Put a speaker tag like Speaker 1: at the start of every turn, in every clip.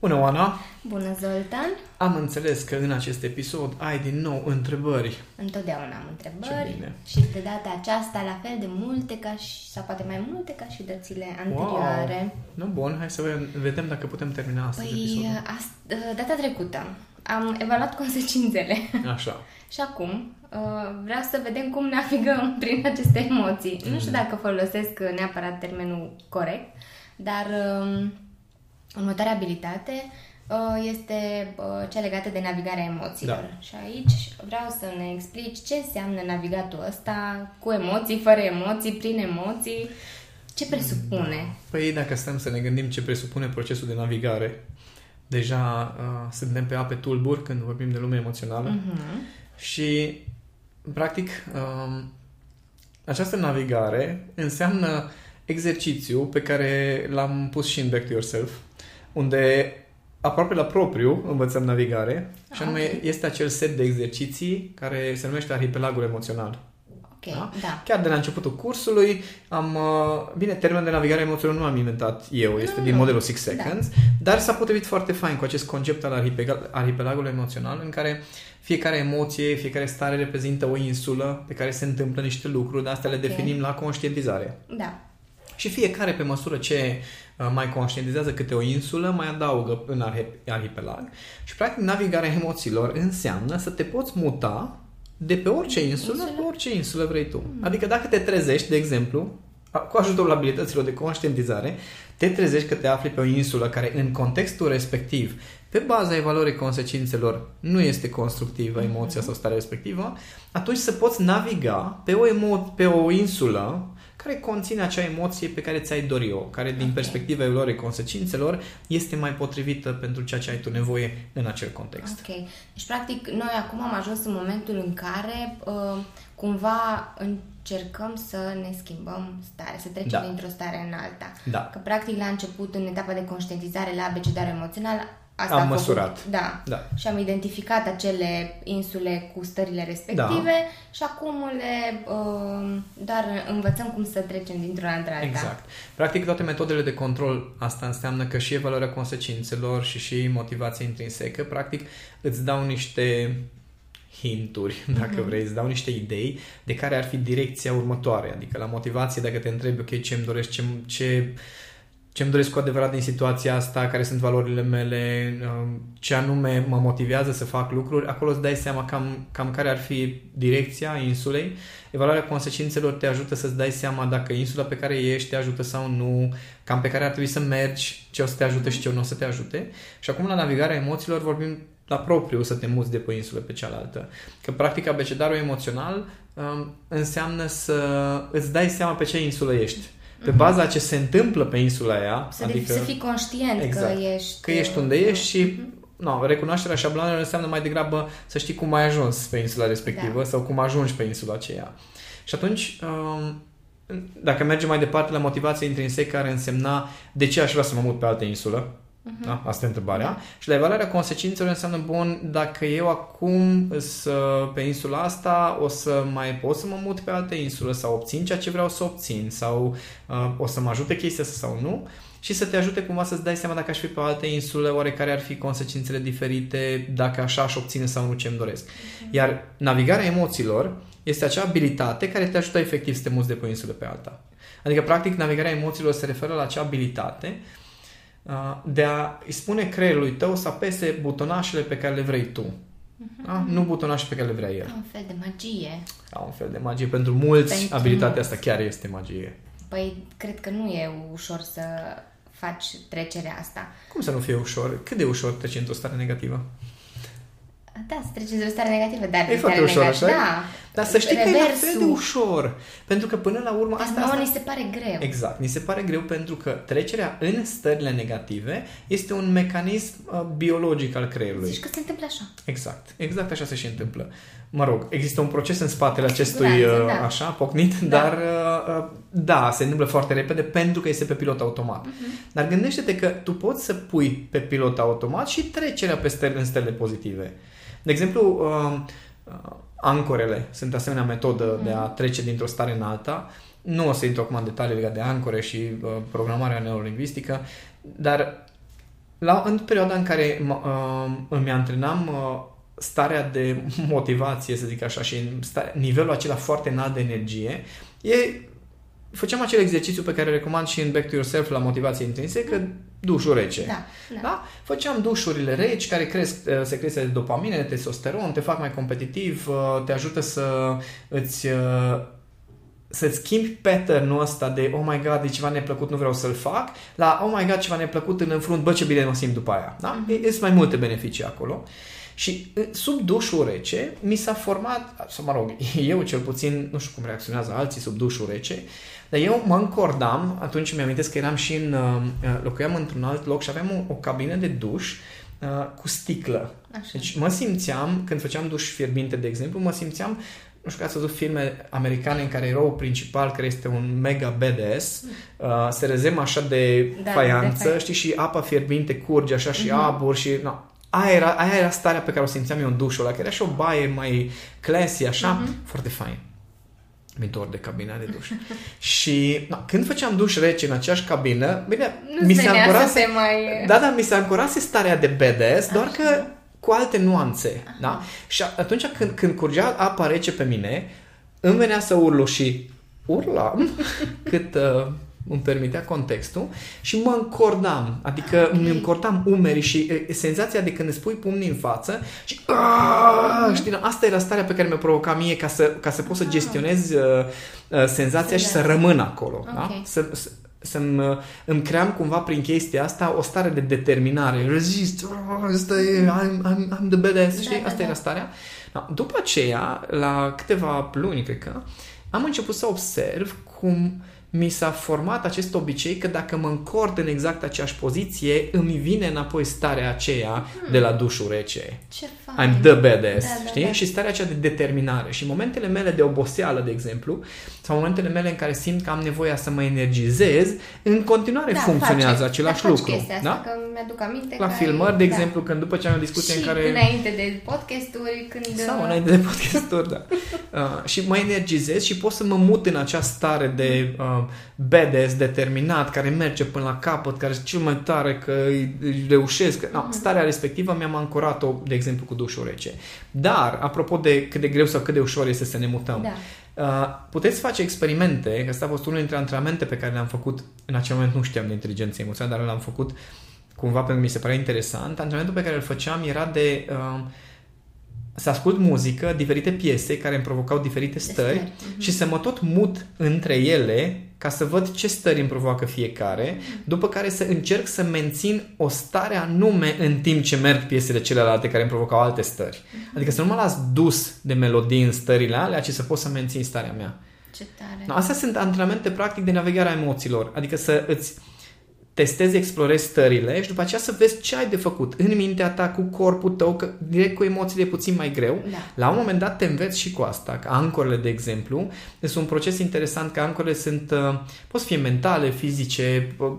Speaker 1: Bună, Oana!
Speaker 2: Bună, Zoltan!
Speaker 1: Am înțeles că în acest episod ai din nou întrebări.
Speaker 2: Întotdeauna am întrebări.
Speaker 1: Ce bine.
Speaker 2: Și de data aceasta la fel de multe ca și, sau poate mai multe ca și dățile anterioare.
Speaker 1: Wow. Nu, bun, hai să vedem dacă putem termina astăzi
Speaker 2: Păi,
Speaker 1: episodul.
Speaker 2: ast- data trecută am evaluat consecințele.
Speaker 1: Așa.
Speaker 2: și acum uh, vreau să vedem cum navigăm prin aceste emoții. Nu
Speaker 1: Mhm.
Speaker 2: știu dacă folosesc neapărat termenul corect, dar um, următoarea abilitate uh, este uh, cea legată de navigarea emoțiilor.
Speaker 1: Da.
Speaker 2: Și aici vreau să ne explici ce înseamnă navigatul ăsta cu emoții, fără emoții, prin emoții, ce presupune.
Speaker 1: Păi dacă stăm să ne gândim ce presupune procesul de navigare, deja uh, suntem pe ape tulburi când vorbim de lume emoțională
Speaker 2: Mhm.
Speaker 1: și, practic, um, această navigare înseamnă exercițiu pe care l-am pus și în Back to Yourself, unde aproape la propriu învățăm navigare și
Speaker 2: Ah,
Speaker 1: anume
Speaker 2: ok.
Speaker 1: este acel set de exerciții care se numește arhipelagul emoțional.
Speaker 2: Ok,
Speaker 1: Da?
Speaker 2: da.
Speaker 1: Chiar de la începutul cursului am... uh, Bine, termenul de navigare emoțională nu am inventat eu, este
Speaker 2: Nu,
Speaker 1: din
Speaker 2: nu.
Speaker 1: modelul Six Seconds, dar s-a potrivit foarte fain cu acest concept al arhipega- arhipelagului emoțional în care fiecare emoție, fiecare stare reprezintă o insulă pe care se întâmplă niște lucruri, de astea le
Speaker 2: Ok.
Speaker 1: definim la conștientizare.
Speaker 2: Da.
Speaker 1: Și fiecare, pe măsură ce uh, mai conștientizează câte o insulă, mai adaugă în arhi- arhipelag. Și, practic, navigarea emoțiilor înseamnă să te poți muta de pe orice insulă,
Speaker 2: Insulă?
Speaker 1: pe orice insulă vrei tu. Adică dacă te trezești, de exemplu, a- cu ajutorul abilităților de conștientizare, te trezești că te afli pe o insulă care în contextul respectiv, pe baza evaluării consecințelor, nu este constructivă emoția sau starea respectivă, atunci să poți naviga pe o, emo- pe o insulă care conține acea emoție pe care ți-ai dori-o, care din
Speaker 2: Ok.
Speaker 1: perspectiva evaluării consecințelor este mai potrivită pentru ceea ce ai tu nevoie în acel context.
Speaker 2: Ok. Deci, practic, noi acum am ajuns în momentul în care uh, cumva încercăm să ne schimbăm stare, să trecem
Speaker 1: Da.
Speaker 2: dintr-o stare în alta.
Speaker 1: Da.
Speaker 2: Că, practic, la început, în etapa de conștientizare la abecedarul emoțional, asta
Speaker 1: Am
Speaker 2: a făcut,
Speaker 1: măsurat.
Speaker 2: Da.
Speaker 1: Da.
Speaker 2: Și am identificat acele insule cu stările respective și acum le uh, doar învățăm cum să trecem dintr-una într-alta.
Speaker 1: Exact. Practic, toate metodele de control, asta înseamnă că și evaluarea consecințelor și și motivația intrinsecă, practic, îți dau niște hinturi, dacă vrei, îți dau niște idei de care ar fi direcția următoare. Adică la motivație, dacă te întrebi, ok, ce îmi doresc, ce, ce, ce îmi doresc cu adevărat din situația asta, care sunt valorile mele, um, ce anume mă motivează să fac lucruri, acolo îți dai seama cam, cam care ar fi direcția insulei. Evaluarea consecințelor te ajută să-ți dai seama dacă insula pe care ești te ajută sau nu, cam pe care ar trebui să mergi, ce o să te ajute și ce nu o să te ajute. Și acum la navigarea emoțiilor vorbim la propriu să te muți de pe o insulă pe cealaltă. Că practic abecedarul emoțional um, înseamnă să îți dai seama pe ce insulă ești. Pe baza a ce se întâmplă pe insula aia,
Speaker 2: Să,
Speaker 1: adică
Speaker 2: să fii conștient
Speaker 1: Exact.
Speaker 2: că ești...
Speaker 1: că ești unde ești și no, recunoașterea șabloanelor înseamnă mai degrabă să știi cum ai ajuns pe insula respectivă
Speaker 2: Da.
Speaker 1: sau cum ajungi pe insula aceea. Și atunci, um, dacă mergem mai departe la motivația intrinsecă, care însemna de ce aș vrea să mă mut pe altă insulă, da? Asta e întrebarea.
Speaker 2: Da.
Speaker 1: Și la evaluarea consecințelor înseamnă, bun, dacă eu acum să, pe insula asta o să mai pot să mă mut pe altă insulă sau obțin ceea ce vreau să obțin sau uh, o să mă ajute chestia asta sau nu și să te ajute cumva să-ți dai seama dacă aș fi pe o altă insulă, oare care ar fi consecințele diferite, dacă așa aș obține sau nu ce îmi doresc. Iar navigarea emoțiilor este acea abilitate care te ajută efectiv să te muți de pe o insulă pe alta. Adică, practic, navigarea emoțiilor se referă la acea abilitate uh, de a îi spune creierului tău să apese butonașele pe care le vrei tu. Da? Nu butonașele pe care le vrea el.
Speaker 2: Ca un fel de magie.
Speaker 1: Ca un fel de magie. Pentru mulți,
Speaker 2: Pentru
Speaker 1: abilitatea
Speaker 2: mulți.
Speaker 1: asta chiar este magie.
Speaker 2: Păi, cred că nu e ușor să faci trecerea asta.
Speaker 1: Cum să nu fie ușor? Cât de ușor treci într-o stare negativă?
Speaker 2: Da, să treci într-o stare negativă, dar
Speaker 1: E
Speaker 2: din
Speaker 1: foarte
Speaker 2: stare
Speaker 1: ușor,
Speaker 2: negativă,
Speaker 1: așa?
Speaker 2: Da.
Speaker 1: Dar să știi că e la fel de
Speaker 2: Reversul.
Speaker 1: ușor. Pentru că până la urmă
Speaker 2: Dar
Speaker 1: asta,
Speaker 2: nouă
Speaker 1: asta
Speaker 2: ni se pare greu.
Speaker 1: Exact. Ni se pare greu pentru că trecerea în stările negative este un mecanism uh, biologic al creierului.
Speaker 2: Zici că se întâmplă așa.
Speaker 1: Exact. Exact așa se și întâmplă. Mă rog, există un proces în spatele acestui
Speaker 2: siguranță,
Speaker 1: uh,
Speaker 2: da.
Speaker 1: așa, pocnit,
Speaker 2: Da.
Speaker 1: dar uh, uh, da, se întâmplă foarte repede pentru că este pe pilot automat.
Speaker 2: Mhm.
Speaker 1: Dar gândește-te că tu poți să pui pe pilot automat și trecerea pe stări, în stările pozitive. De exemplu, uh, uh, ancorele sunt asemenea metodă de a trece dintr-o stare în alta. Nu o să intru acum în detalii legate de ancore și uh, programarea neurolingvistică, dar la, în perioada în care m- uh, îmi antrenam uh, starea de motivație, să zic așa, și sta, nivelul acela foarte înalt de energie, e, făceam acel exercițiu pe care recomand și în Back to Yourself la motivație intrinsecă, dușul rece.
Speaker 2: Da, da.
Speaker 1: Da? Făceam dușurile reci care cresc uh, secreția de dopamină, de testosteron, te fac mai competitiv, uh, te ajută să îți uh, să-ți schimbi pattern-ul ăsta de oh my god, e ceva neplăcut, nu vreau să-l fac, la oh my god, ceva neplăcut în înfrunt, bă, ce bine mă simt după aia. Da?
Speaker 2: Mhm.
Speaker 1: Sunt mai multe beneficii acolo. Și uh, sub dușul rece mi s-a format, sau mă rog, eu cel puțin, nu știu cum reacționează alții sub dușul rece, dar eu mă încordam, atunci mi amintesc că eram și în, uh, locuiam într-un alt loc și aveam o, o cabină de duș uh, cu sticlă.
Speaker 2: Așa.
Speaker 1: Deci mă simțeam, când făceam duș fierbinte, de exemplu, mă simțeam nu știu că ați văzut filme americane în care eroul principal, care este un mega badass, uh, se rezem așa de
Speaker 2: Da,
Speaker 1: faianță,
Speaker 2: de fai-
Speaker 1: știi, și apa fierbinte curge așa și
Speaker 2: Mhm.
Speaker 1: abur și... No, aia, era, aia era starea pe care o simțeam eu în dușul ăla, că era și o baie mai classy, așa,
Speaker 2: Mhm.
Speaker 1: foarte fain. Mi dor de cabina de duș. și no, când făceam duș rece în aceeași cabină, bine,
Speaker 2: Nu
Speaker 1: mi
Speaker 2: se
Speaker 1: se
Speaker 2: venea să
Speaker 1: ancorase
Speaker 2: se mai...
Speaker 1: da, da, mi se ancorase starea de badass, doar
Speaker 2: Așa.
Speaker 1: că cu alte nuanțe, da? Și atunci când, când curgea apa rece pe mine, îmi venea să urlu și urlam cât uh, îmi permitea contextul și mă încordam, adică
Speaker 2: Ok.
Speaker 1: îmi încordam umerii și e, senzația de când îți pui pumnii în față și "Aaah!" știi, na, asta era starea pe care mi-o provoca mie ca să, ca să pot să gestionez uh, uh, senzația și să
Speaker 2: Senzația.
Speaker 1: rămân acolo, da?
Speaker 2: Ok.
Speaker 1: Să, să, să-mi uh, îmi cream cumva prin chestia asta o stare de determinare. Rezist, oh, asta e, I'm, I'm, I'm the badass,
Speaker 2: Da,
Speaker 1: știi?
Speaker 2: da,
Speaker 1: Asta
Speaker 2: da.
Speaker 1: era starea. Da. După aceea, la câteva luni, cred că, am început să observ cum mi s-a format acest obicei că dacă mă încord în exact aceeași poziție, îmi vine înapoi starea aceea de la dușul rece.
Speaker 2: Ce fain.
Speaker 1: I'm the badass,
Speaker 2: Da, da,
Speaker 1: știi?
Speaker 2: da.
Speaker 1: Și starea aceea de determinare. Și momentele mele de oboseală, de exemplu, sau momentele mele în care simt că am nevoia să mă energizez, în continuare
Speaker 2: Da,
Speaker 1: funcționează
Speaker 2: face-
Speaker 1: același
Speaker 2: da, faci
Speaker 1: lucru.
Speaker 2: chestia asta,
Speaker 1: da?
Speaker 2: că mi-aduc aminte
Speaker 1: La
Speaker 2: că
Speaker 1: filmări,
Speaker 2: ai-
Speaker 1: de
Speaker 2: da.
Speaker 1: exemplu, când după ce am o discuție
Speaker 2: și
Speaker 1: în care...
Speaker 2: înainte de podcasturi, când...
Speaker 1: Sau
Speaker 2: uh,
Speaker 1: înainte de podcasturi, da. Uh, și mă energizez și pot să mă mut în acea stare de uh, badass, determinat, care merge până la capăt, care este cel mai tare că îi, îi reușesc. No,
Speaker 2: Mhm.
Speaker 1: starea respectivă mi-am ancorat-o, de exemplu, cu dușul rece. Dar, apropo de cât de greu sau cât de ușor este să ne mutăm,
Speaker 2: Da.
Speaker 1: Uh, puteți face experimente, că asta a fost unul dintre antrenamente pe care le-am făcut, în acel moment nu știam de inteligență emoțională, dar l-am făcut cumva pentru că mi se părea interesant. Antrenamentul pe care îl făceam era de uh, să ascult muzică, diferite piese care îmi provocau diferite stări
Speaker 2: stări, mhm.
Speaker 1: și să mă tot mut între ele ca să văd ce stări îmi provoacă fiecare, după care să încerc să mențin o stare anume în timp ce merg piesele celelalte care îmi provocau alte stări. Adică să nu mă las dus de melodii în stările alea, ci să pot să mențin starea mea.
Speaker 2: Ce tare.
Speaker 1: No, astea sunt antrenamente practic de navigare a emoțiilor, adică să îți testezi, explorezi stările și după aceea să vezi ce ai de făcut în mintea ta, cu corpul tău, că direct cu emoțiile e puțin mai greu.
Speaker 2: Da.
Speaker 1: La un moment dat te înveți și cu asta, că ancorele, de exemplu, sunt un proces interesant, că ancorele sunt, uh, pot să fie mentale, fizice, uh,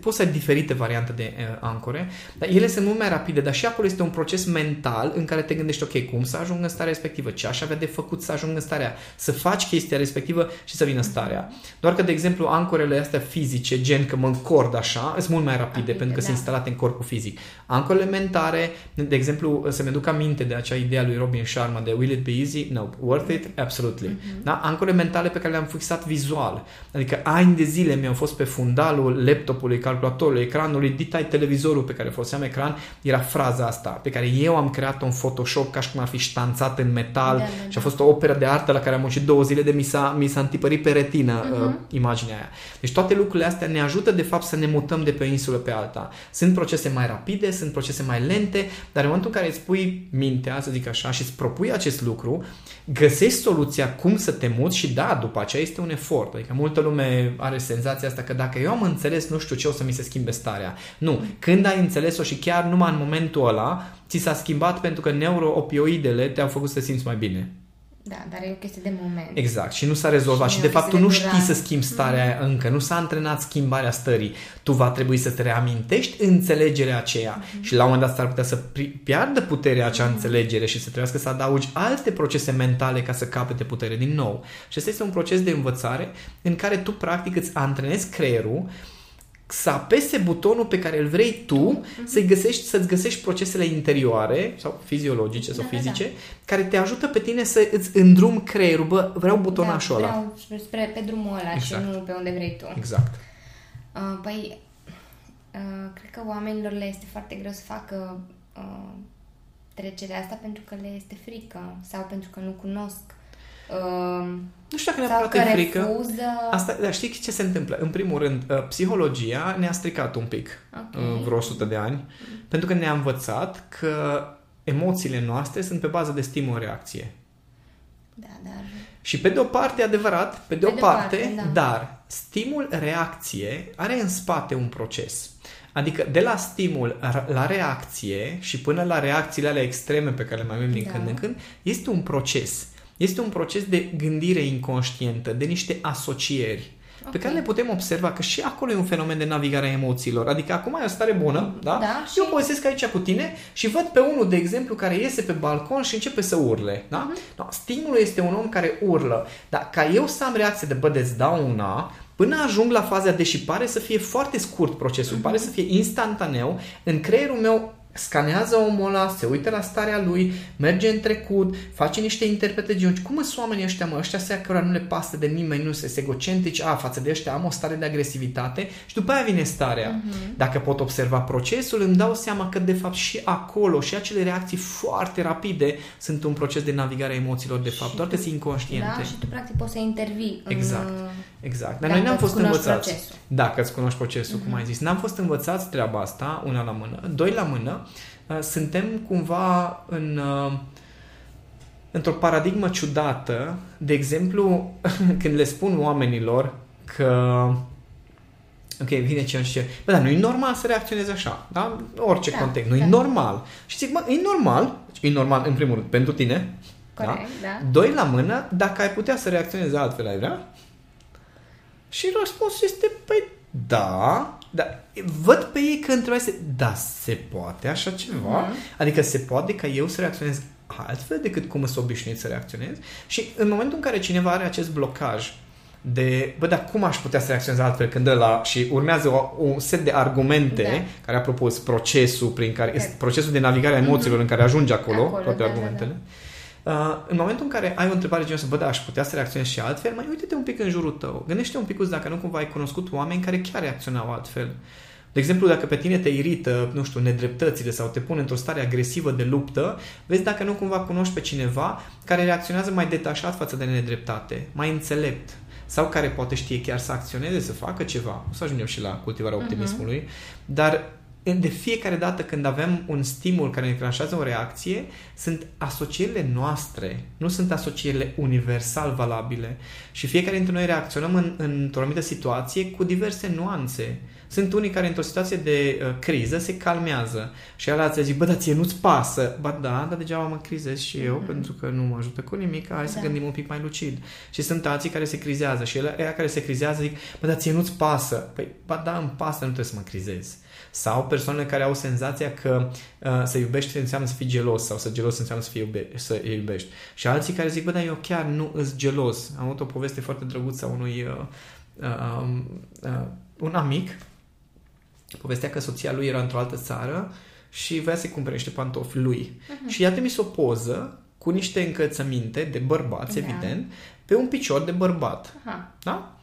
Speaker 1: poți să ai diferite variante de uh, ancore, dar ele sunt mult mai rapide, dar și acolo este un proces mental în care te gândești, ok, cum să ajung în starea respectivă, ce aș avea de făcut să ajung în starea, să faci chestia respectivă și să vină starea. Doar că, de exemplu, ancorele astea fizice, gen că mă încord așa, sunt mult mai rapide,
Speaker 2: Rapide,
Speaker 1: pentru că
Speaker 2: da.
Speaker 1: sunt instalate în corpul fizic. Ancorele mentare, de exemplu, să-mi aduc aminte de acea idee a lui Robin Sharma de Will it be easy? No. Worth it? Absolutely.
Speaker 2: Mhm.
Speaker 1: Da? Ancore mentale pe care le-am fixat vizual. Adică ani de zile mi-au fost pe fundalul laptopului, calculatorului, ecranului, ditai televizorul pe care foloseam ecran, era fraza asta, pe care eu am creat-o în Photoshop ca și cum ar fi ștanțat în metal
Speaker 2: Da, da,
Speaker 1: și
Speaker 2: da.
Speaker 1: a fost o operă de artă la care am muncit două zile de mi s-a, mi s-a întipărit pe retină uh,
Speaker 2: Mhm.
Speaker 1: imaginea aia. Deci toate lucrurile astea ne ajută de fapt să ne mutăm de pe o insulă pe alta. Sunt procese mai rapide, sunt procese mai lente, dar în momentul în care îți pui mintea, să zic așa, și îți propui acest lucru, găsești soluția cum să te muți și da, după aceea este un efort. Adică multă lume are senzația asta că dacă eu am înțeles nu știu ce, o să mi se schimbe starea. Nu. Când ai înțeles-o și chiar numai în momentul ăla, ți s-a schimbat pentru că neuroopioidele te-au făcut să te simți mai bine.
Speaker 2: Da, dar e o chestie de moment.
Speaker 1: Exact. Și nu s-a rezolvat.
Speaker 2: Și
Speaker 1: Și,
Speaker 2: nu
Speaker 1: de fapt tu
Speaker 2: este
Speaker 1: nu
Speaker 2: de
Speaker 1: știi
Speaker 2: durat.
Speaker 1: să schimbi starea aia încă. Nu s-a antrenat schimbarea stării. Tu va trebui să te reamintești înțelegerea aceea. Și la un moment dat s-ar putea să pri- piardă puterea acea înțelegere și să trebuiască să adaugi alte procese mentale ca să capete putere din nou. Și ăsta este un proces de învățare în care tu practic îți antrenezi creierul să apese butonul pe care îl vrei tu, uh-huh. să-i găsești, să-ți găsești procesele interioare sau fiziologice sau
Speaker 2: Da, da,
Speaker 1: fizice, care te ajută pe tine să îți îndrum creierul. Bă, vreau butonașul
Speaker 2: da,
Speaker 1: ăla.
Speaker 2: vreau spre, spre, pe drumul ăla
Speaker 1: Exact.
Speaker 2: și nu pe unde vrei tu.
Speaker 1: Exact.
Speaker 2: Uh, păi, uh, cred că oamenilor le este foarte greu să facă uh, trecerea asta pentru că le este frică sau pentru că nu cunosc. Uh,
Speaker 1: Nu știu dacă
Speaker 2: sau
Speaker 1: neapărat
Speaker 2: că
Speaker 1: e frică.
Speaker 2: refuză.
Speaker 1: Asta, dar știi ce se întâmplă? În primul rând, uh, psihologia ne-a stricat un pic
Speaker 2: Ok.
Speaker 1: uh, vreo 100 de ani, pentru că ne-a învățat că emoțiile noastre sunt pe bază de stimul-reacție.
Speaker 2: Da, dar...
Speaker 1: Și pe de o parte, e adevărat, pe de
Speaker 2: Pe
Speaker 1: o
Speaker 2: de o
Speaker 1: parte,
Speaker 2: parte, da.
Speaker 1: dar stimul-reacție are în spate un proces. Adică de la stimul la reacție și până la reacțiile alea extreme pe care le mai avem din
Speaker 2: Da.
Speaker 1: când în când, este un proces. Este un proces de gândire inconștientă, de niște asocieri. Pe
Speaker 2: Ok.
Speaker 1: care le putem observa că și acolo e un fenomen de navigare a emoțiilor. Adică acum ai o stare bună, da?
Speaker 2: Da, și-
Speaker 1: Eu povestesc aici cu tine și văd pe unul, de exemplu, care iese pe balcon și începe să urle, da?
Speaker 2: Mhm.
Speaker 1: No, stimulul este un om care urlă. Dar ca eu să am reacție de bă, de dau una, până ajung la faza, deși pare să fie foarte scurt procesul, pare să fie instantaneu, în creierul meu scanează omul ăla, se uită la starea lui, merge în trecut, face niște interpretări. Cum sunt oamenii ăștia, mă? Ăștia se cărora nu le pasă de nimeni, nu sunt egocentrici, a, față de ăștia am o stare de agresivitate și după aia vine starea. Dacă pot observa procesul, îmi dau seama că de fapt și acolo și acele reacții foarte rapide sunt un proces de navigare a emoțiilor de fapt,
Speaker 2: Și
Speaker 1: doar că
Speaker 2: tu-
Speaker 1: sunt inconștiente.
Speaker 2: Da, și tu practic poți să intervii
Speaker 1: Exact.
Speaker 2: în... uh,
Speaker 1: Exact. Dar
Speaker 2: Dacă
Speaker 1: noi n-am
Speaker 2: îți
Speaker 1: fost
Speaker 2: cunoști
Speaker 1: învățați.
Speaker 2: procesul.
Speaker 1: Dacă îți cunoști procesul, cum ai zis. N-am fost învățați treaba asta, una la mână. Doi la mână, uh, suntem cumva în... uh, într-o paradigmă ciudată. De exemplu, când le spun oamenilor că Ok, vine cineva și zice, bă, dar nu e normal să reacționezi așa, da? Orice
Speaker 2: Da,
Speaker 1: context, nu e
Speaker 2: da.
Speaker 1: normal. Și zic, mă, e normal, e normal în primul rând pentru tine,
Speaker 2: Corect, da.
Speaker 1: Doi la mână, dacă ai putea să reacționezi altfel, ai vrea? Și răspunsul este, păi da, dar văd pe ei că întrebați se, da, se poate așa ceva?
Speaker 2: Mhm.
Speaker 1: Adică se poate ca eu să reacționez altfel decât cum sunt obișnuit să reacționez? Și în momentul în care cineva are acest blocaj de, bă, dar cum aș putea să reacționez altfel când ăla și urmează o, un set de argumente
Speaker 2: Da.
Speaker 1: care, apropo, sunt procesul prin care,
Speaker 2: Corect.
Speaker 1: este procesul de navigare a emoțiilor în care ajunge acolo,
Speaker 2: Acolo,
Speaker 1: toate
Speaker 2: da, da,
Speaker 1: argumentele. Uh, în momentul în care ai o întrebare genul să bă, da, aș putea să reacționez și altfel, mai uite-te un pic în jurul tău. Gândește un pic dacă nu cumva ai cunoscut oameni care chiar reacționau altfel. De exemplu, dacă pe tine te irită, nu știu, nedreptățile sau te pune într-o stare agresivă de luptă, vezi dacă nu cumva cunoști pe cineva care reacționează mai detașat față de nedreptate, mai înțelept sau care poate știe chiar să acționeze, să facă ceva. O să ajungem și la cultivarea optimismului, dar de fiecare dată când avem un stimul care ne declanșează o reacție, sunt asocierile noastre, nu sunt asocierile universal valabile. Și fiecare dintre noi reacționăm în, într-o anumită situație cu diverse nuanțe. Sunt unii care într-o situație de uh, criză se calmează și alții zic, bă, dar ție nu-ți pasă. Ba da, dar degeaba mă crizez și eu,
Speaker 2: Mhm.
Speaker 1: pentru că nu mă ajută cu nimic, hai să
Speaker 2: Da.
Speaker 1: gândim un pic mai lucid. Și sunt alții care se crizează și ele care se crizează zic, bă, dar ție nu-ți pasă. Păi, ba da, îmi pasă, nu trebuie să mă crizez. Sau persoanele care au senzația că uh, să iubești înseamnă să fii gelos sau să gelos înseamnă să, fii iube- să îi iubești. Și alții care zic, bă, dar eu chiar nu îs gelos. Am avut o poveste foarte drăguță a unui uh, uh, uh, un amic povestea că soția lui era într-o altă țară și voia să-i cumpere niște pantofi lui.
Speaker 2: Mhm.
Speaker 1: Și i-a trimis o poză cu niște încălțăminte de bărbați,
Speaker 2: Da.
Speaker 1: evident, pe un picior de bărbat.
Speaker 2: Aha.
Speaker 1: Da?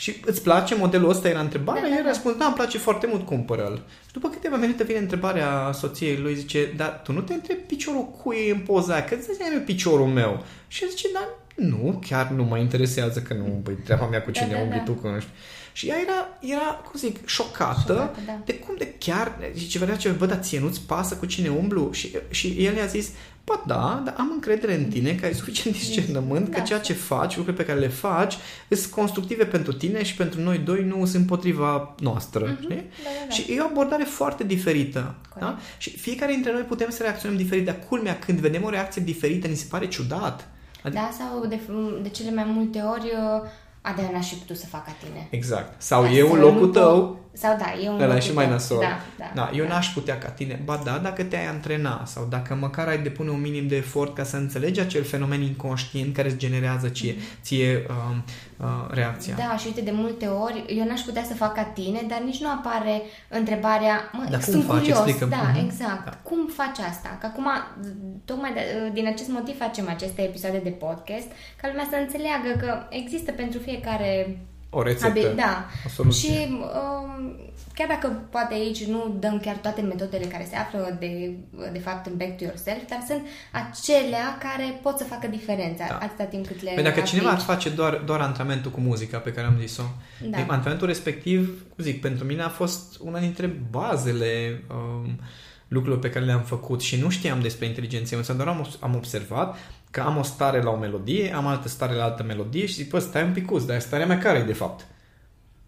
Speaker 1: Și îți place modelul ăsta? Era întrebarea.
Speaker 2: Da, da,
Speaker 1: el
Speaker 2: da.
Speaker 1: răspuns, da, îmi place foarte mult, cumpără-l. Și după câteva minute vine întrebarea soției lui, zice, dar tu nu te întrebi piciorul cui e în poza aia, că îți zice, nu e piciorul meu. Și el zice, da, nu, chiar nu mă interesează că nu, băi, treaba mea cu
Speaker 2: Da,
Speaker 1: cine
Speaker 2: da,
Speaker 1: umbli
Speaker 2: da.
Speaker 1: tu, că nu știu. Și ea era, era, cum zic, șocată,
Speaker 2: Șocată, da.
Speaker 1: de cum de chiar, zice, vedea ce, bă, dar ție nu-ți pasă cu cine umblu? Și, și el i-a zis, bă, da, dar am încredere în tine că ai suficient discernământ, că
Speaker 2: Da.
Speaker 1: ceea ce faci, lucrurile pe care le faci, sunt constructive pentru tine și pentru noi doi nu sunt împotriva noastră.
Speaker 2: Mhm.
Speaker 1: Știi?
Speaker 2: Da, da, da.
Speaker 1: Și e o abordare foarte diferită.
Speaker 2: Corect.
Speaker 1: Da? Și fiecare dintre noi putem să reacționăm diferit, dar culmea, când vedem o reacție diferită, ni se pare ciudat. Adică,
Speaker 2: Da, sau de, de cele mai multe ori, uh, a, de n-aș fi putut să fac ca tine.
Speaker 1: Exact. Sau
Speaker 2: Dar
Speaker 1: eu, în
Speaker 2: să
Speaker 1: locul
Speaker 2: nu
Speaker 1: tău,
Speaker 2: pot- Sau da, e un
Speaker 1: Ăla e
Speaker 2: lucru
Speaker 1: și mai
Speaker 2: tot.
Speaker 1: nasol.
Speaker 2: Da, da,
Speaker 1: Da, eu
Speaker 2: da.
Speaker 1: n-aș putea ca tine. Ba da, dacă te-ai antrena sau dacă măcar ai depune un minim de efort ca să înțelegi acel fenomen inconștient care îți generează ție, ție uh, uh, reacția.
Speaker 2: Da, și uite, de multe ori, eu n-aș putea să fac ca tine, dar nici nu apare întrebarea, mă,
Speaker 1: Dar cum
Speaker 2: sunt
Speaker 1: faci?
Speaker 2: curios,
Speaker 1: Explică-mi.
Speaker 2: da,
Speaker 1: Mhm.
Speaker 2: exact.
Speaker 1: Da.
Speaker 2: Cum faci asta? Că acum, tocmai de, din acest motiv facem aceste episoade de podcast, ca lumea să înțeleagă că există pentru fiecare
Speaker 1: O rețetă,
Speaker 2: Abi- da.
Speaker 1: o soluție.
Speaker 2: Și um, chiar dacă poate aici nu dăm chiar toate metodele care se află de, de fapt în Back to Yourself, dar sunt acelea care pot să facă diferența
Speaker 1: Da.
Speaker 2: atâta timp cât le
Speaker 1: Păi dacă cineva ar
Speaker 2: aplici.
Speaker 1: face doar, doar antrenamentul cu muzica pe care am zis-o,
Speaker 2: Da.
Speaker 1: da. antrenamentul respectiv, zic, pentru mine a fost una dintre bazele um, lucrurilor pe care le-am făcut și nu știam despre inteligență emoțională, doar am, am observat că am o stare la o melodie, am altă stare la altă melodie și zic, bă, stai un picuț, dar starea mea care e de fapt?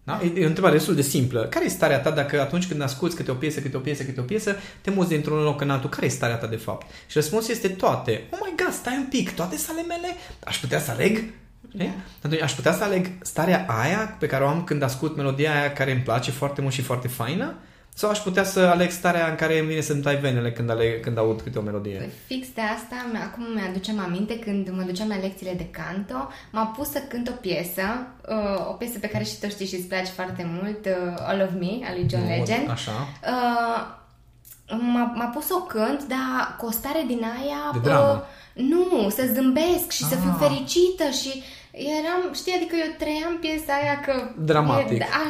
Speaker 1: Da? E, e o întrebare destul de simplă. Care e starea ta dacă atunci când asculti câte o piesă, câte o piesă, câte o piesă, te muți dintr-un loc în altul? Care e starea ta de fapt? Și răspunsul este toate. Oh my god, stai un pic, toate sale mele? Aș putea să aleg? Da. Atunci aș putea să aleg starea aia pe care o am când ascult melodia aia care îmi place foarte mult și foarte faină? Sau aș putea să aleg starea în care îmi vine să-mi tai venele când, aleg, când aud câte o melodie?
Speaker 2: Fix de asta, mi- acum mi-aduceam aminte când mă duceam la lecțiile de canto, m-a pus să cânt o piesă, uh, o piesă pe care și tu știi și îți place foarte mult, uh, All of Me, a lui John Legend.
Speaker 1: Așa.
Speaker 2: Uh, m-a, m-a pus să o cânt, dar cu o stare din aia...
Speaker 1: De dramă.
Speaker 2: Uh, nu, să zâmbesc și să fiu
Speaker 1: Ah.
Speaker 2: fericită și eram, știi, adică eu trăiam piesa aia că...
Speaker 1: Dramatic.
Speaker 2: E, da,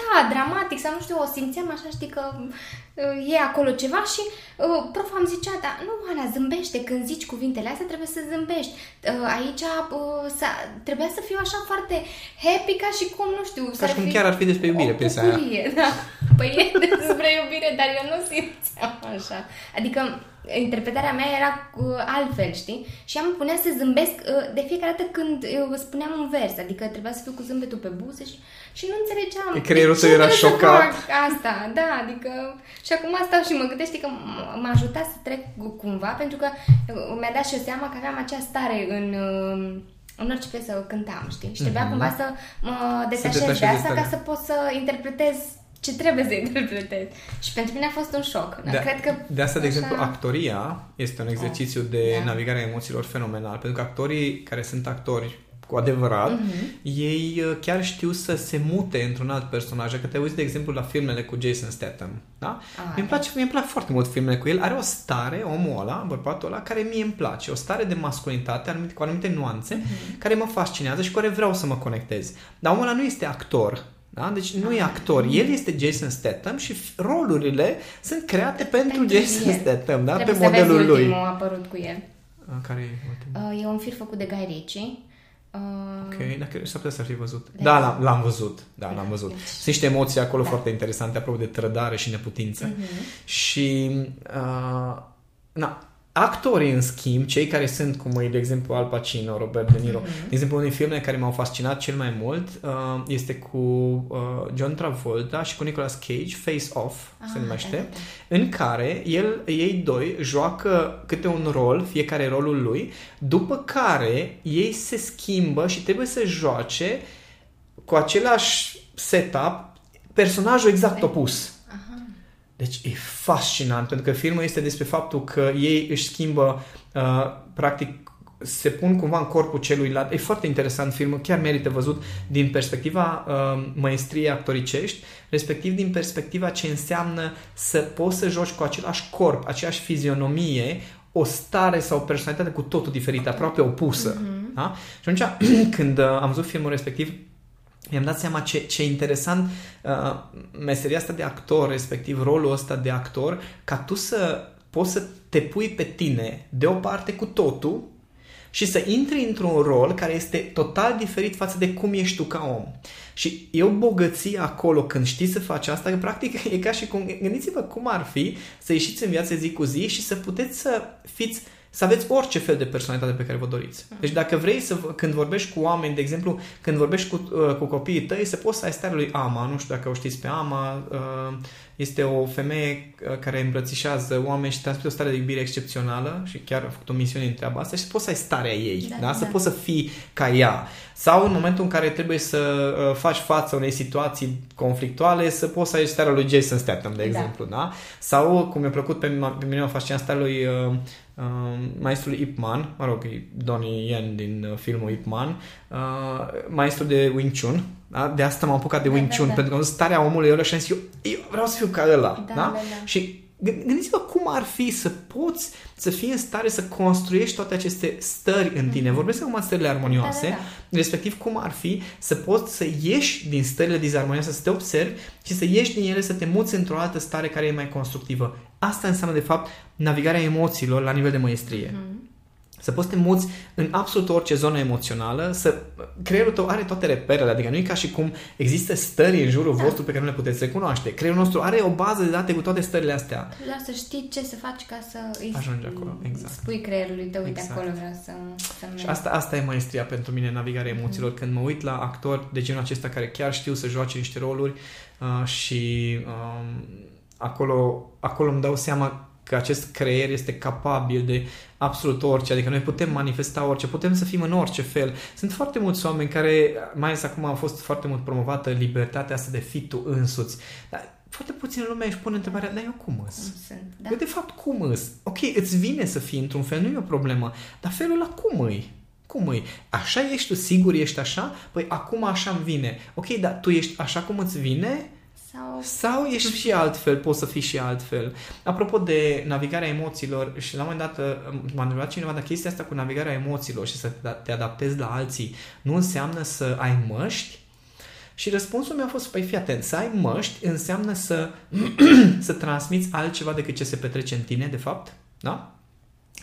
Speaker 2: da, dramatic sau nu știu, o simțeam așa, știi că uh, e acolo ceva și uh, prof am zicea, dar nu, Ana, zâmbește, când zici cuvintele astea trebuie să zâmbești. Uh, aici uh, s-a- trebuia să fiu așa foarte happy ca și cum, nu știu...
Speaker 1: Ca
Speaker 2: s-ar
Speaker 1: și cum
Speaker 2: fi
Speaker 1: chiar ar fi despre iubire
Speaker 2: o
Speaker 1: piesa aia.
Speaker 2: bucurie, da. Păi e despre iubire, dar eu nu simțeam așa. Adică interpretarea mea era uh, altfel, știi? Și ea mă punea să zâmbesc uh, de fiecare dată când uh, spuneam un vers, adică trebuia să fiu cu zâmbetul pe buze și, și nu înțelegeam.
Speaker 1: E creierul
Speaker 2: de ce
Speaker 1: tău era
Speaker 2: trebuie să
Speaker 1: șocat.
Speaker 2: fac Asta, da, adică și acum stau și mă gândesc știi, că m- m-a ajutat să trec cu- cumva pentru că uh, mi-a dat și eu seama că aveam acea stare în uh, în orice piesă cântam, știi? Și trebuia
Speaker 1: Mhm.
Speaker 2: cumva să mă detașez
Speaker 1: detașezi
Speaker 2: de
Speaker 1: de
Speaker 2: asta
Speaker 1: stare.
Speaker 2: ca să pot să interpretez ce trebuie să interpretez. Și pentru mine a fost un șoc.
Speaker 1: De,
Speaker 2: Cred că
Speaker 1: de asta, de
Speaker 2: așa-
Speaker 1: exemplu, actoria este un exercițiu de
Speaker 2: da.
Speaker 1: navigare a emoțiilor fenomenal, pentru că actorii care sunt actori cu adevărat,
Speaker 2: Mhm.
Speaker 1: ei uh, chiar știu să se mute într-un alt personaj. Că te uiți, de exemplu, la filmele cu Jason Statham, da?
Speaker 2: Ah,
Speaker 1: mi-mi place, mi plac foarte mult filmele cu el. Are o stare, omul ăla, bărbatul ăla, care mie îmi place. O stare de masculinitate anumite, cu anumite nuanțe
Speaker 2: Mhm.
Speaker 1: care mă fascinează și cu care vreau să mă conectez. Dar omul ăla nu este actor. Da? Deci nu
Speaker 2: Ah.
Speaker 1: e actor. El este Jason Statham și f- rolurile sunt create pentru,
Speaker 2: Pentru
Speaker 1: Jason
Speaker 2: el.
Speaker 1: Statham, da?
Speaker 2: Trebuie
Speaker 1: Pe
Speaker 2: să vezi
Speaker 1: modelul lui.
Speaker 2: ultimul apărut cu el.
Speaker 1: Ah, Care e ultimul?
Speaker 2: Uh, e un film făcut de Guy Ritchie. Uh,
Speaker 1: Ok, dacă s-ar putea să fi văzut.
Speaker 2: Da.
Speaker 1: Da, l-am, l-am văzut. Da, l-am văzut.
Speaker 2: Deci-
Speaker 1: Sunt niște emoții acolo
Speaker 2: Da.
Speaker 1: foarte interesante apropo de trădare și neputință.
Speaker 2: Mhm.
Speaker 1: Și uh, na, actorii, în schimb, cei care sunt, cum e, de exemplu, Al Pacino, Robert De Niro,
Speaker 2: Mhm.
Speaker 1: de exemplu, unul din filmele care m-au fascinat cel mai mult uh, este cu uh, John Travolta și cu Nicolas Cage, Face Off,
Speaker 2: Ah,
Speaker 1: se numește,
Speaker 2: da, da, da.
Speaker 1: în care el, ei doi joacă câte un rol, fiecare rolul lui, după care ei se schimbă și trebuie să joace cu același setup personajul exact opus.
Speaker 2: Aha.
Speaker 1: Deci e fascinant, pentru că filmul este despre faptul că ei își schimbă, uh, practic, se pun cumva în corpul celuilalt. E foarte interesant filmul, chiar merită văzut din perspectiva uh, maestriei actoricești, respectiv din perspectiva ce înseamnă să poți să joci cu același corp, aceeași fizionomie, o stare sau o personalitate cu totul diferită, aproape opusă. Da? Și atunci, când uh, am văzut filmul respectiv, mi-am dat seama ce, ce interesant uh, meseria asta de actor, respectiv rolul ăsta de actor, ca tu să poți să te pui pe tine de o parte cu totul și să intri într-un rol care este total diferit față de cum ești tu ca om. Și e o bogăție acolo când știi să faci asta, că practic e ca și cum, gândiți-vă cum ar fi să ieșiți în viață zi cu zi și să puteți să fiți să aveți orice fel de personalitate pe care vă doriți. Deci dacă vrei să, când vorbești cu oameni, de exemplu, când vorbești cu, uh, cu copiii tăi, să poți să ai starea lui Ama, nu știu dacă o știți pe Ama, uh, este o femeie uh, care îmbrățișează oameni și transmite o stare de iubire excepțională și chiar a făcut o misiune în treaba asta și să poți să ai starea ei, da, da? să da. poți să fii ca ea. Sau în momentul în care trebuie să uh, faci față unei situații conflictuale, să poți să ai starea lui Jason Statham, de da. exemplu, da? Sau, cum mi-a plăcut pe, pe mine, mă fascinat starea lui uh, uh, maestrul Ip Man, mă rog, Donnie Yen din uh, filmul Ip Man, uh, maestru de Wing Chun, da? De asta m-am apucat de da, Wing da, Chun, da, da. pentru că am zis starea omului ăla și am zis, eu, eu vreau să fiu ca ăla. Da, da? Da, da. Și gândiți-vă cum ar fi să poți să fii în stare să construiești toate aceste stări în tine. Mm-hmm. Vorbesc acum stările armonioase, da, da, da. respectiv cum ar fi să poți să ieși din stările dizarmonioase, să te observi și să ieși din ele, să te muți într-o altă stare care e mai constructivă. Asta înseamnă, de fapt, navigarea emoțiilor la nivel de măiestrie. Mm-hmm. Să poți să te muți în absolut orice zonă emoțională, să creierul tău are toate reperele, adică nu e ca și cum există stări în jurul da. vostru pe care nu le puteți recunoaște. Creierul nostru are o bază de date cu toate stările astea.
Speaker 2: Doar să știi ce să faci ca să îi
Speaker 1: Ajungi acolo, exact.
Speaker 2: spui creierului tău, uite exact. acolo vreau să, să
Speaker 1: Și asta, asta e maestria pentru mine, navigarea mhm. emoțiilor. Mm-hmm. Când mă uit la actori de genul acesta care chiar știu să joace niște roluri uh, și um, acolo, acolo îmi dau seama că acest creier este capabil de absolut orice, adică noi putem manifesta orice, putem să fim în orice fel. Sunt foarte mulți oameni care, mai ales acum a fost foarte mult promovată libertatea asta de fi tu însuți, dar foarte puțin lume își pune întrebarea, dar eu cum îs? Sunt, da. Eu de fapt cum îs? Ok, îți vine să fii într-un fel, nu e o problemă, dar felul la cum îi? Cum îi? Așa ești tu, sigur ești așa? Păi acum așa îmi vine. Ok, dar tu ești așa cum îți vine? Sau... Sau ești și altfel, poți să fii și altfel. Apropo de navigarea emoțiilor, și la un moment dat m-a întrebat cineva dacă chestia asta cu navigarea emoțiilor și să te adaptezi la alții nu înseamnă să ai măști? Și răspunsul meu a fost, păi fii atent, să ai măști înseamnă să, să transmiți altceva decât ce se petrece în tine, de fapt, da?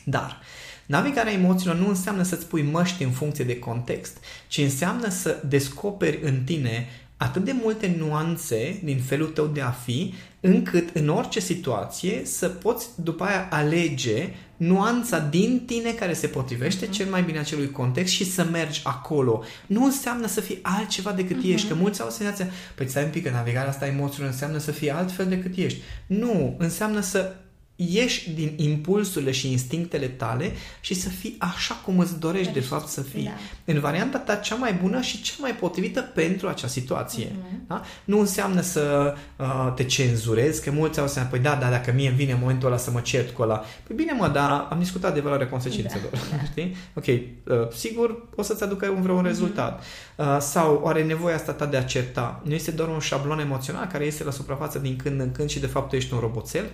Speaker 1: Dar, Navigarea emoțiilor nu înseamnă să-ți pui măști în funcție de context, ci înseamnă să descoperi în tine atât de multe nuanțe din felul tău de a fi, încât în orice situație să poți după aia alege nuanța din tine care se potrivește uh-huh. cel mai bine acelui context și să mergi acolo. Nu înseamnă să fii altceva decât uh-huh. ești, că mulți au senzația, păi stai un pic, că navigarea asta emoțiilor înseamnă să fii altfel decât ești. Nu, înseamnă să ieși din impulsurile și instinctele tale și să fii așa cum îți dorești de fapt să fii. Da. În varianta ta cea mai bună și cea mai potrivită pentru acea situație. Uh-huh. Da? Nu înseamnă să uh, te cenzurezi, că mulți au să păi da, da, dacă mie îmi vine momentul ăla să mă cert cu ăla. Păi bine mă, dar am discutat de valoarea consecințelor. Da. Știi? Ok, uh, sigur o să-ți aducă un vreun uh-huh. rezultat. Uh, sau are nevoia asta ta de a certa. Nu este doar un șablon emoțional care este la suprafață din când în când și de fapt tu ești un roboțel?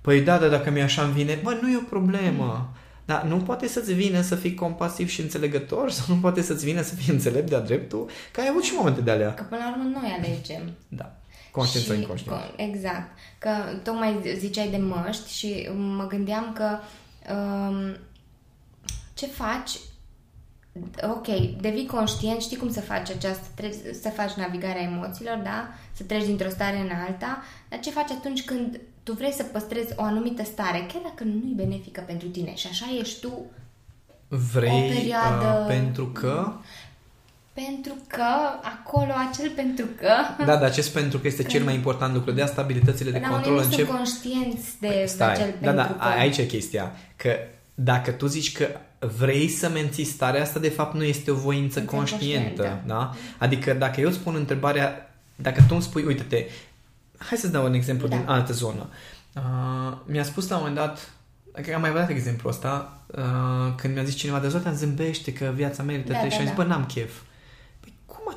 Speaker 1: Păi da, dar dacă mi așa îmi vine, bă, nu e o problemă. Mm. Dar nu poate să-ți vină să fii compasiv și înțelegător sau nu poate să-ți vină să fii înțelept de-a dreptul, că ai avut și momente de alea.
Speaker 2: Că până la urmă noi alegem.
Speaker 1: Da. Conștiința inconștientă.
Speaker 2: Exact. Că tocmai ziceai de măști și mă gândeam că um, ce faci ok, devii conștient, știi cum să faci această, trebuie să faci navigarea emoțiilor, da? Să treci dintr-o stare în alta, dar ce faci atunci când tu vrei să păstrezi o anumită stare, chiar dacă nu e benefică pentru tine și așa ești tu
Speaker 1: vrei o perioadă... Uh, pentru că
Speaker 2: pentru că, acolo, acel pentru că...
Speaker 1: Da, dar acest pentru că este că... cel mai important lucru. De asta abilitățile de control
Speaker 2: încep... sunt conștienți de păi, stai. acel
Speaker 1: da,
Speaker 2: pentru
Speaker 1: da, că... aici e chestia. Că dacă tu zici că vrei să menții starea asta, de fapt nu este o voință conștientă. Da? Adică dacă eu spun întrebarea, dacă tu îmi spui, uite-te, hai să-ți dau un exemplu da. din altă zonă. Uh, mi-a spus la un moment dat, cred că am mai văzut exemplul ăsta, uh, când mi-a zis cineva de Zoltan zâmbește că viața merită da, da, și am zis, da. bă, n-am chef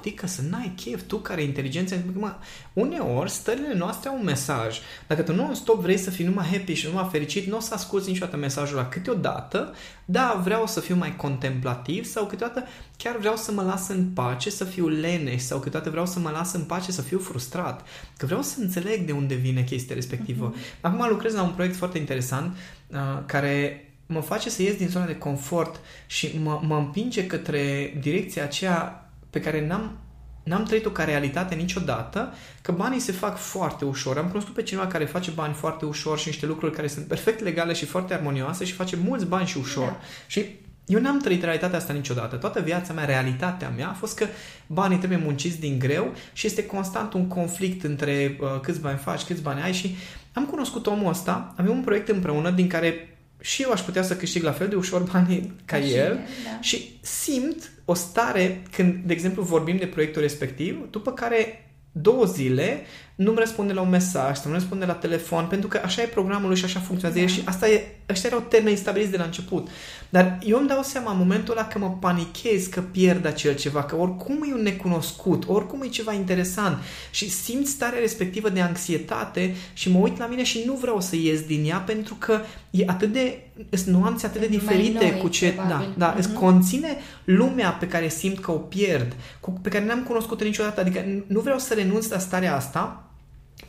Speaker 1: adică să n-ai chef, tu care e inteligență, mă, uneori stările noastre au un mesaj. Dacă tu nu stop vrei să fii numai happy și numai fericit, nu o să asculti niciodată mesajul ăla. Câteodată, da, vreau să fiu mai contemplativ sau câteodată chiar vreau să mă las în pace, să fiu leneș sau câteodată vreau să mă las în pace, să fiu frustrat. Că vreau să înțeleg de unde vine chestia respectivă. Uh-huh. Acum lucrez la un proiect foarte interesant uh, care mă face să ies din zona de confort și mă, mă împinge către direcția aceea pe care n-am n-am trăit-o ca realitate niciodată, că banii se fac foarte ușor. Am cunoscut pe cineva care face bani foarte ușor și niște lucruri care sunt perfect legale și foarte armonioase și face mulți bani și ușor. Da. Și eu n-am trăit realitatea asta niciodată. Toată viața mea, realitatea mea a fost că banii trebuie munciți din greu și este constant un conflict între uh, câți bani faci, câți bani ai și am cunoscut omul ăsta, avem un proiect împreună din care și eu aș putea să câștig la fel de ușor banii ca, ca el și, el da. și simt o stare când, de exemplu, vorbim de proiectul respectiv, după care două zile nu-mi răspunde la un mesaj sau nu răspunde la telefon, pentru că așa e programul lui și așa funcționează da. și asta e, ăștia erau termeni stabiliți de la început. Dar eu îmi dau seama în momentul ăla că mă panichez că pierd acel ceva, că oricum e un necunoscut, oricum e ceva interesant și simt starea respectivă de anxietate și mă uit la mine și nu vreau să ies din ea pentru că e atât de, sunt nuanțe atât de diferite noi, cu ce, probabil. da, da, uh-huh. conține lumea pe care simt că o pierd, cu, pe care n-am cunoscut niciodată, adică nu vreau să renunț la starea asta,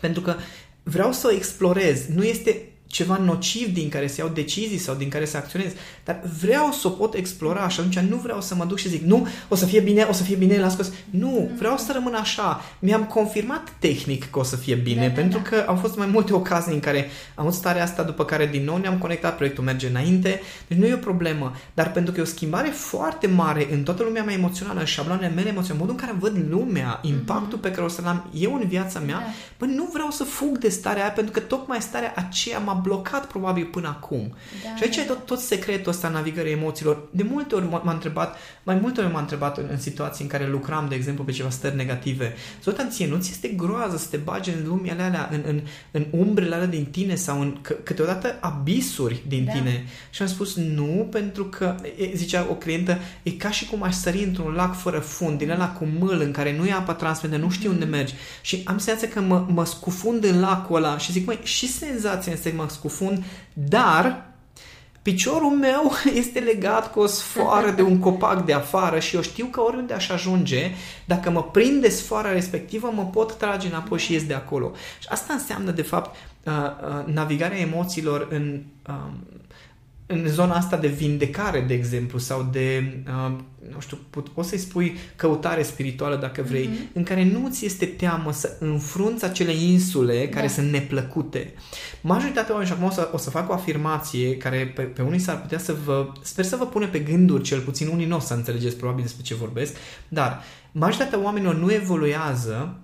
Speaker 1: pentru că vreau să o explorez. Nu este ceva nociv din care să iau decizii sau din care să acționez, dar vreau să o pot explora și atunci nu vreau să mă duc și zic, nu, o să fie bine, o să fie bine, las scos. Nu, vreau să rămân așa. Mi-am confirmat tehnic că o să fie bine, da, da pentru da, da. că au fost mai multe ocazii în care am avut starea asta, după care din nou ne-am conectat, proiectul merge înainte, deci nu e o problemă, dar pentru că e o schimbare foarte mare în toată lumea mea emoțională, în șabloanele mele emoționale, modul în care văd lumea, impactul mm-hmm. pe care o să-l am eu în viața mea, da. bă, nu vreau să fug de starea aia, pentru că tocmai starea aceea m-a blocat probabil până acum. Da. Și aici e tot, tot secretul ăsta navigării emoțiilor. De multe ori m-a întrebat, mai multe ori m-a întrebat în, în situații în care lucram, de exemplu, pe ceva stări negative. Zotan, ție nu ți este groază să te bagi în lumea alea, în, în, în umbrele alea din tine sau în că, câteodată abisuri din da. tine? Și am spus nu, pentru că, e, zicea o clientă, e ca și cum aș sări într-un lac fără fund, din ăla cu mâl, în care nu e apă transmită, nu știu unde mergi. Și am senzația că mă, mă scufund în lacul ăla și zic, măi, și senzația este că mă scufund dar piciorul meu este legat cu o sfoară de un copac de afară și eu știu că oriunde aș ajunge, dacă mă prinde sfoara respectivă, mă pot trage înapoi și ies de acolo. Și asta înseamnă, de fapt, uh, uh, navigarea emoțiilor în um, în zona asta de vindecare, de exemplu, sau de, uh, nu știu, pot, poți să-i spui căutare spirituală, dacă vrei, mm-hmm. în care nu ți este teamă să înfrunți acele insule care da. sunt neplăcute. Majoritatea oamenilor, și acum o să, o să fac o afirmație care pe, pe unii s-ar putea să vă, sper să vă pune pe gânduri, cel puțin unii nu o să înțelegeți probabil despre ce vorbesc, dar majoritatea oamenilor nu evoluează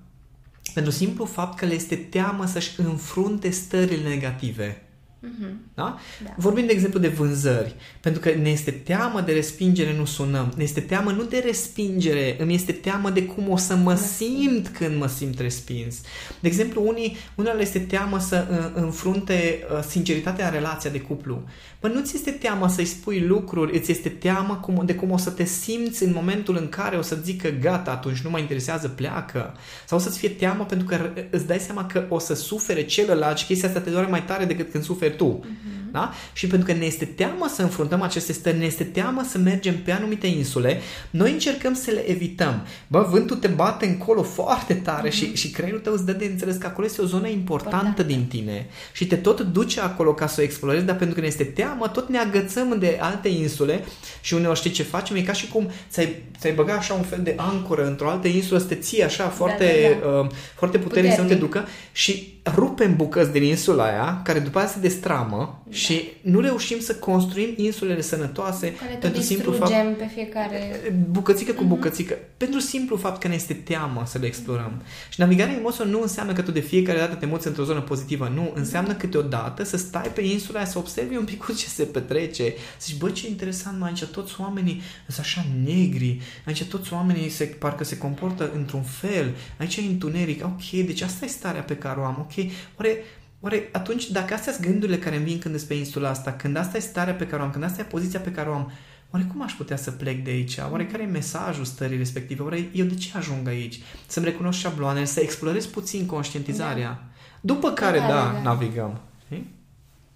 Speaker 1: pentru simplu fapt că le este teamă să-și înfrunte stările negative. Mm-hmm. Da? da? Vorbim, de exemplu, de vânzări. Pentru că ne este teamă de respingere, nu sunăm. Ne este teamă nu de respingere, îmi este teamă de cum o să mă simt când mă simt respins. De exemplu, unii, unora le este teamă să uh, înfrunte uh, sinceritatea în relația de cuplu. Bă, nu ți este teamă să-i spui lucruri, îți este teamă cum, de cum o să te simți în momentul în care o să zică gata, atunci nu mă interesează, pleacă. Sau o să-ți fie teamă pentru că îți dai seama că o să sufere celălalt și chestia asta te doare mai tare decât când suferi tu. Uh-huh. Da? Și pentru că ne este teamă să înfruntăm aceste stări, ne este teamă să mergem pe anumite insule, noi încercăm să le evităm. Bă, vântul te bate încolo foarte tare uh-huh. și, și creierul tău îți dă de înțeles că acolo este o zonă importantă Important. din tine și te tot duce acolo ca să o explorezi, dar pentru că ne este teamă mă tot ne agățăm de alte insule și uneori știi ce facem? E ca și cum ți-ai, ți-ai băga așa un fel de ancoră într-o altă insulă să te ții așa foarte, da, da, da. Uh, foarte puternic, puternic să nu te ducă și rupem bucăți din insula aia, care după aceea se destramă da. și nu reușim să construim insulele sănătoase
Speaker 2: care pentru simplu fapt pe fiecare
Speaker 1: bucățică cu mhm. bucățică, uh-huh. pentru simplu fapt că ne este teamă să le explorăm. Uh-huh. Și navigarea emoțiilor nu înseamnă că tu de fiecare dată te muți într-o zonă pozitivă, nu, înseamnă câteodată să stai pe insula aia, să observi un pic ce se petrece, să zici, bă, ce interesant, mă, aici toți oamenii sunt așa negri, aici toți oamenii se, parcă se comportă într-un fel, aici e întuneric, ok, deci asta e starea pe care o am, ok, oare Oare atunci, dacă astea sunt gândurile care îmi vin când sunt pe insula asta, când asta e starea pe care o am, când asta e poziția pe care o am, oare cum aș putea să plec de aici? Oare care e mesajul stării respective? Oare eu de ce ajung aici? Să-mi recunosc șabloanele, să explorez puțin conștientizarea. Da. După care, da, da, da, navigăm.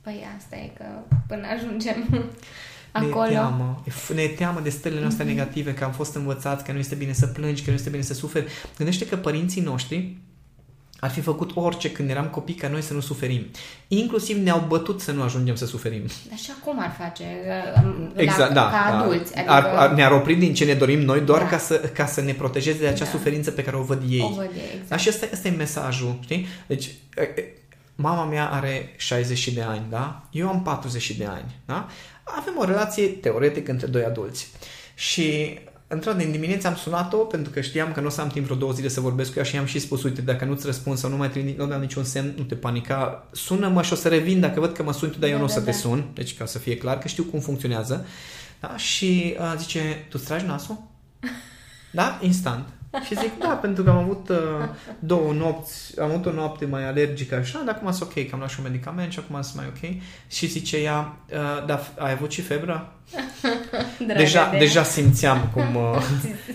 Speaker 2: Păi asta e că până ajungem acolo.
Speaker 1: Ne teamă, ne teamă de stările noastre mm-hmm. negative, că am fost învățați, că nu este bine să plângi, că nu este bine să suferi. Gândește că părinții noștri ar fi făcut orice când eram copii ca noi să nu suferim. Inclusiv ne-au bătut să nu ajungem să suferim.
Speaker 2: Dar și acum ar face, la,
Speaker 1: Exact, da.
Speaker 2: ca
Speaker 1: da.
Speaker 2: adulți. Adică
Speaker 1: Ar, ar, ne-ar opri din ce ne dorim noi doar
Speaker 2: Da.
Speaker 1: ca, să, ca să ne protejeze de acea
Speaker 2: Da.
Speaker 1: suferință pe care o văd ei.
Speaker 2: o văd ei, exact.
Speaker 1: Da, și ăsta, ăsta e mesajul, știi? Deci, e, e, mama mea are 60 de ani, da? Eu am 40 de ani, da? Avem o relație teoretic între doi adulți. Și într-o din dimineață am sunat-o pentru că știam că nu o să am timp vreo două zile să vorbesc cu ea și i-am și spus, uite, dacă nu-ți răspund sau nu mai trimit, nu dau niciun semn, nu te panica, sună-mă și o să revin dacă văd că mă suni tu, dar eu
Speaker 2: Da,
Speaker 1: nu o să
Speaker 2: da,
Speaker 1: te
Speaker 2: da.
Speaker 1: sun, deci ca să fie clar că știu cum funcționează. Da? Și uh, zice, tu tragi nasul? Da? Instant. Și zic, da, pentru că am avut uh, două nopți, am avut o noapte mai alergică așa, dar acum sunt ok, că am luat și un medicament și acum sunt mai ok. Și zice ea, uh, da, ai avut și febră?
Speaker 2: Dragă
Speaker 1: Deja,
Speaker 2: de...
Speaker 1: deja simțeam cum uh,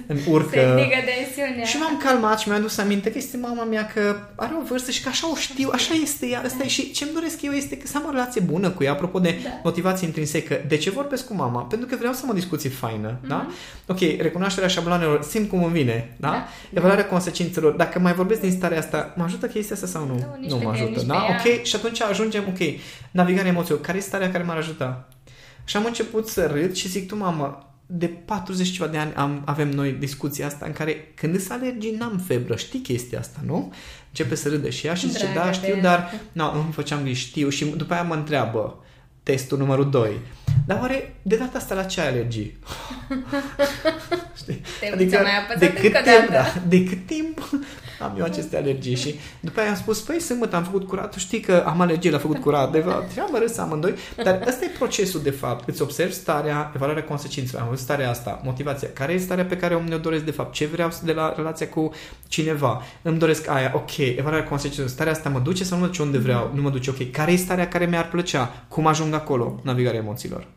Speaker 1: îmi
Speaker 2: Se
Speaker 1: urcă.
Speaker 2: ridică tensiunea.
Speaker 1: Și m-am calmat și mi-am adus aminte că este mama mea că are o vârstă și că așa o știu, așa este ea. Asta e și ce-mi doresc eu este că să am o relație bună cu ea, apropo de
Speaker 2: Da.
Speaker 1: motivație intrinsecă. De ce vorbesc cu mama? Pentru că vreau să am o discuție faină, da? Ok, recunoașterea șabloanelor, simt cum îmi vine, da?
Speaker 2: Da.
Speaker 1: Evaluarea consecințelor. Dacă mai vorbesc din starea asta, mă ajută chestia asta sau nu?
Speaker 2: Nu, nici
Speaker 1: nu
Speaker 2: pe
Speaker 1: mă
Speaker 2: tine,
Speaker 1: ajută,
Speaker 2: nici
Speaker 1: da?
Speaker 2: pe ea.
Speaker 1: Ok, și atunci ajungem, ok, navigarea emoțiilor. Care e starea care m-ar ajuta? Și am început să râd și zic, tu mamă, de 40 ceva de ani am, avem noi discuția asta în care când îți alergii n-am febră, știi chestia asta, nu? Începe să râde și ea și zice,
Speaker 2: Dragă
Speaker 1: da,
Speaker 2: de
Speaker 1: știu,
Speaker 2: ea.
Speaker 1: dar nu, îmi făceam griji, știu și după aia mă întreabă testul numărul 2. Dar oare de data asta la ce ai alergii? Știi?
Speaker 2: Te ți-a mai apăsat
Speaker 1: de cât
Speaker 2: încă o
Speaker 1: timp,
Speaker 2: dată.
Speaker 1: da, de cât timp am eu aceste alergii? Și după aia am spus, păi sâmbătă am făcut curat, tu știi că am alergie la făcut curat, de fapt, am râs amândoi, dar ăsta e procesul de fapt, îți observi starea, evaluarea consecințelor, am văzut starea asta, motivația, care e starea pe care ne-o doresc de fapt, ce vreau de la relația cu cineva, îmi doresc aia, ok, evaluarea consecințelor, starea asta mă duce sau nu mă duce? Unde vreau, nu mă duce, ok, care e starea care mi-ar plăcea, cum ajung acolo, navigarea emoțiilor.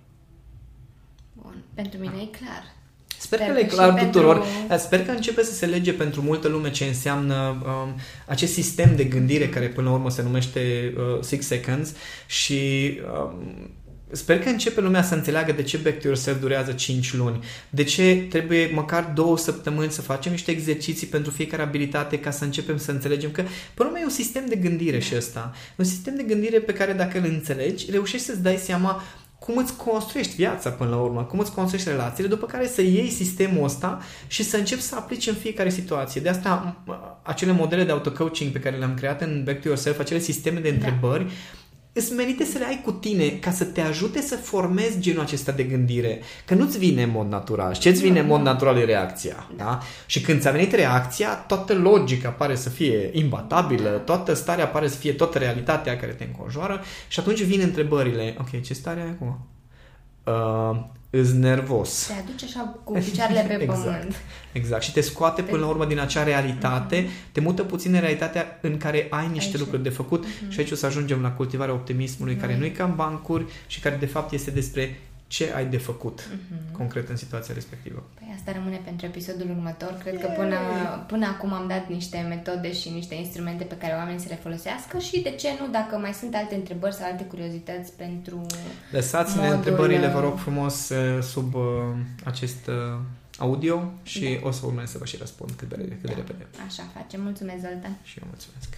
Speaker 2: Bun, pentru mine e clar.
Speaker 1: Sper că
Speaker 2: Sper
Speaker 1: le e
Speaker 2: că
Speaker 1: clar
Speaker 2: și
Speaker 1: tuturor.
Speaker 2: pentru-
Speaker 1: Sper că începe să se lege pentru multă lume ce înseamnă um, acest sistem de gândire care până la urmă se numește uh, Six Seconds și um, sper că începe lumea să înțeleagă de ce Back to Yourself durează 5 luni, de ce trebuie măcar două săptămâni să facem niște exerciții pentru fiecare abilitate ca să începem să înțelegem că până la urmă e un sistem de gândire și ăsta. Un sistem de gândire pe care dacă îl înțelegi, reușești să-ți dai seama cum îți construiești viața până la urmă, cum îți construiești relațiile, după care să iei sistemul ăsta și să începi să aplici în fiecare situație. De asta m- acele modele de auto-coaching pe care le-am creat în Back to Yourself, acele sisteme de întrebări, îți merite să le ai cu tine ca să te ajute să formezi genul acesta de gândire. Că nu-ți vine în mod natural. Și ce-ți vine în mod natural e reacția. Da? Și când ți-a venit reacția, toată logica pare să fie imbatabilă, toată starea pare să fie toată realitatea care te înconjoară și atunci vin întrebările. Ok, ce stare ai acum? Uh, îs nervos.
Speaker 2: Te aduce așa cu picioarele pe
Speaker 1: Exact.
Speaker 2: pământ.
Speaker 1: Exact. Și te scoate până la urmă din acea realitate, te mută puțin în realitatea în care ai niște
Speaker 2: Aici.
Speaker 1: lucruri de făcut și aici o să ajungem la cultivarea optimismului, care
Speaker 2: Noi.
Speaker 1: nu e ca în bancuri și care de fapt este despre ce ai de făcut
Speaker 2: Mhm.
Speaker 1: concret în situația respectivă.
Speaker 2: Păi asta rămâne pentru episodul următor. Cred că până, până acum am dat niște metode și niște instrumente pe care oamenii să le folosească și de ce nu, dacă mai sunt alte întrebări sau alte curiozități pentru...
Speaker 1: Lăsați-ne
Speaker 2: Modul,
Speaker 1: întrebările, vă
Speaker 2: uh,
Speaker 1: rog frumos, uh, sub uh, acest uh, audio și o să urmez să vă și răspund cât de, cât de repede.
Speaker 2: Așa facem. Mulțumesc, Zoltan!
Speaker 1: Și eu mulțumesc.